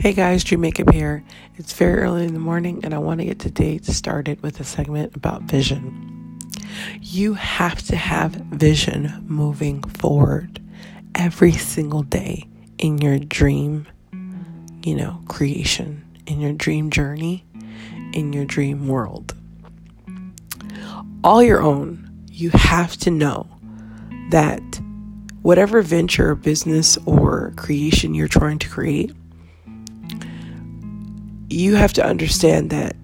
Hey guys, Dream Makeup here. It's very early in the morning and I want to get today started with a segment about vision. You have to have vision moving forward every single day in your dream, you know, creation, in your dream journey, in your dream world. All your own, you have to know that whatever venture, business, or creation you're trying to create, you have to understand that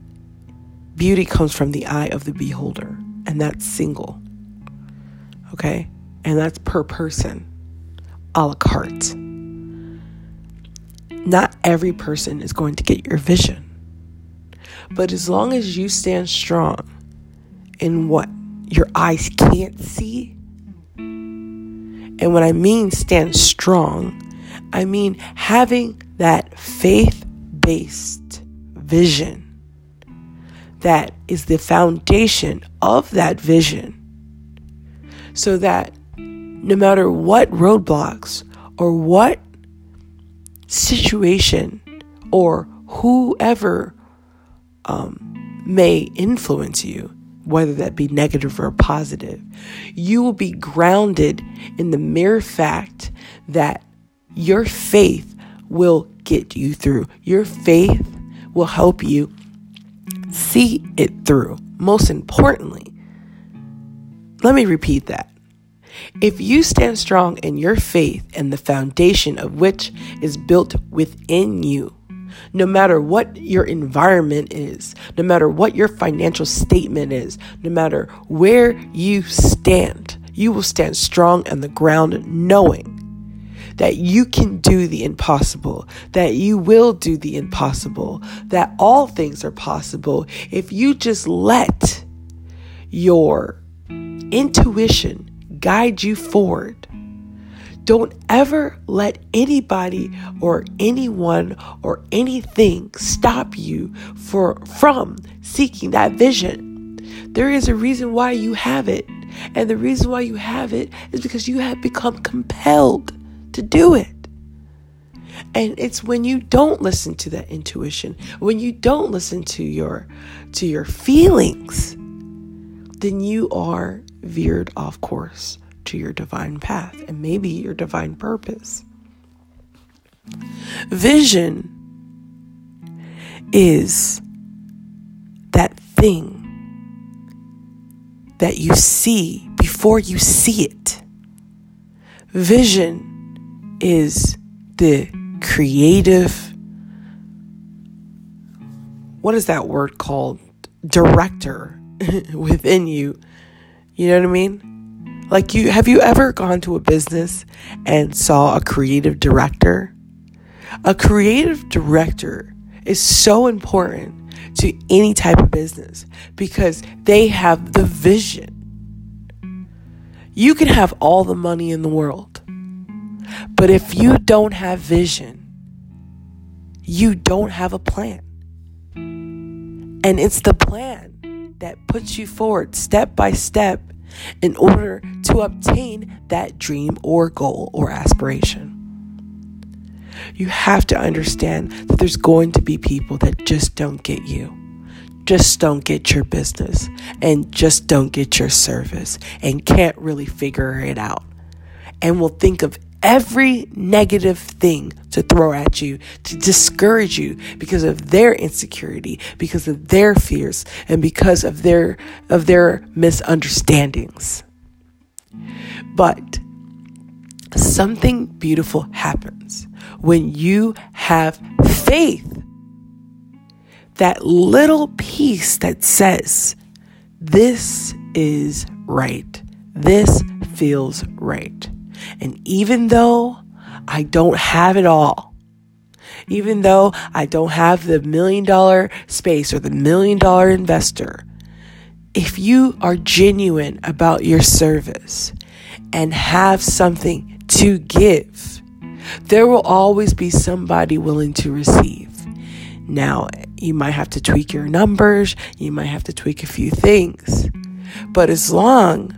beauty comes from the eye of the beholder, and that's single. Okay? And that's per person, a la carte. Not every person is going to get your vision. But as long as you stand strong in what your eyes can't see, and when I mean stand strong, I mean having that faith based vision that is the foundation of that vision. So that no matter what roadblocks or what situation or whoever um, may influence you, whether that be negative or positive, you will be grounded in the mere fact that your faith will get you through. Your faith will help you see it through. Most importantly, let me repeat that. If you stand strong in your faith and the foundation of which is built within you, no matter what your environment is, no matter what your financial statement is, no matter where you stand, you will stand strong on the ground knowing that you can do the impossible, that you will do the impossible, that all things are possible if you just let your intuition guide you forward. Don't ever let anybody or anyone or anything stop you for from seeking that vision. There is a reason why you have it. And the reason why you have it is because you have become compelled to do it. And it's when you don't listen to that intuition, when you don't listen to your to your feelings, then you are veered off course to your divine path and maybe your divine purpose. Vision is that thing that you see before you see it. Vision is the creative what is that word called? Director within you. You know what i mean? Like you have you ever gone to a business and saw a creative director? A creative director is so important to any type of business because they have the vision. You can have all the money in the world but if you don't have vision, you don't have a plan. And it's the plan that puts you forward step by step in order to obtain that dream or goal or aspiration. You have to understand that there's going to be people that just don't get you, just don't get your business, and just don't get your service and can't really figure it out and will think of every negative thing to throw at you to discourage you because of their insecurity because of their fears and because of their of their misunderstandings. But something beautiful happens when you have faith. That little piece that says this is right. This feels right and even though I don't have it all, even though I don't have the million dollar space or the million dollar investor, if you are genuine about your service and have something to give, there will always be somebody willing to receive. Now, you might have to tweak your numbers, you might have to tweak a few things, but as long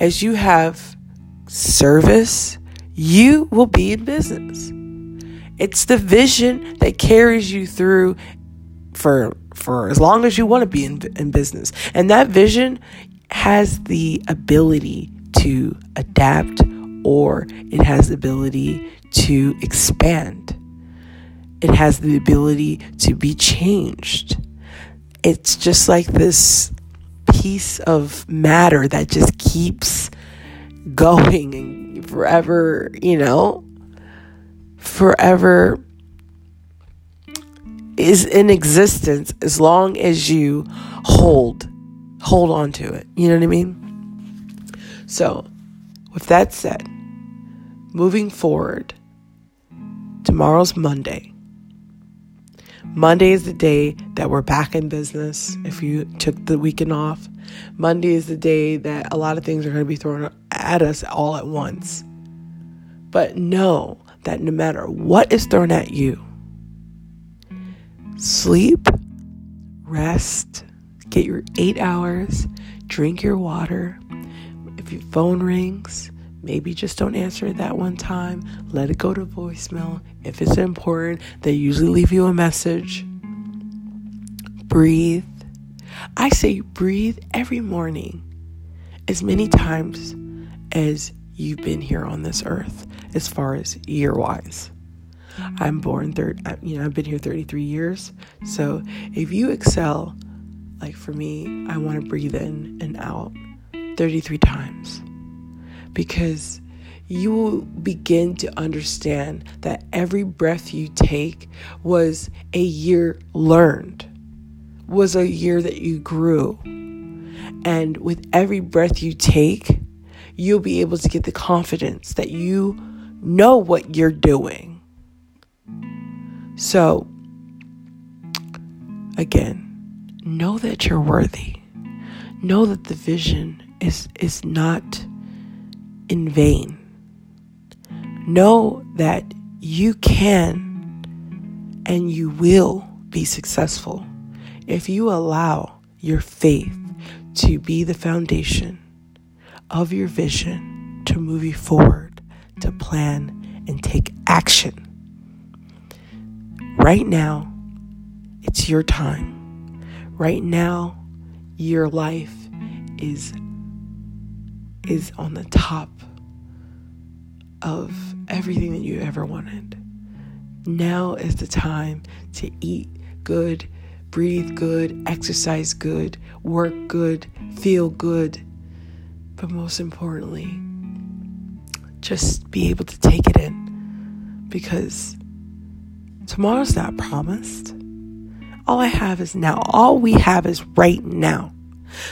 as you have service, you will be in business. It's the vision that carries you through for for as long as you want to be in, in business. And that vision has the ability to adapt or it has the ability to expand. It has the ability to be changed. It's just like this piece of matter that just keeps going and forever, you know, forever is in existence as long as you hold hold on to it. You know what I mean? So, with that said, moving forward, tomorrow's Monday. Monday is the day that we're back in business if you took the weekend off. Monday is the day that a lot of things are going to be thrown at us all at once. But know that no matter what is thrown at you, sleep, rest, get your eight hours, drink your water. If your phone rings, maybe just don't answer it that one time. Let it go to voicemail. If it's important, they usually leave you a message. Breathe. I say breathe every morning as many times as you've been here on this earth, as far as year wise. I'm born third, you know, I've been here 33 years. So if you excel, like for me, I want to breathe in and out 33 times because you will begin to understand that every breath you take was a year learned, was a year that you grew. And with every breath you take, you'll be able to get the confidence that you know what you're doing so, again, know that you're worthy. Know that the vision is, is not in vain. Know that you can and you will be successful if you allow your faith to be the foundation of your vision to move you forward, to plan and take action. Right now, it's your time. Right now, your life is is on the top of everything that you ever wanted. Now is the time to eat good, breathe good, exercise good, work good, feel good, but most importantly, just be able to take it in because Tomorrow's not promised. All I have is now. All we have is right now.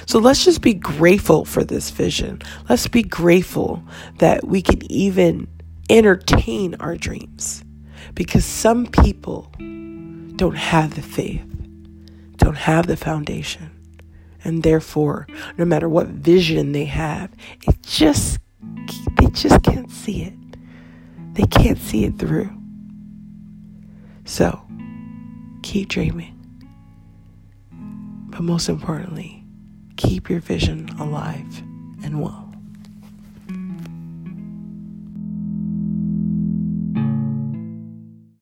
So let's just be grateful for this vision. Let's be grateful that we can even entertain our dreams because some people don't have the faith, don't have the foundation. And therefore, no matter what vision they have, it just they just can't see it. They can't see it through. So, keep dreaming. But most importantly, keep your vision alive and well.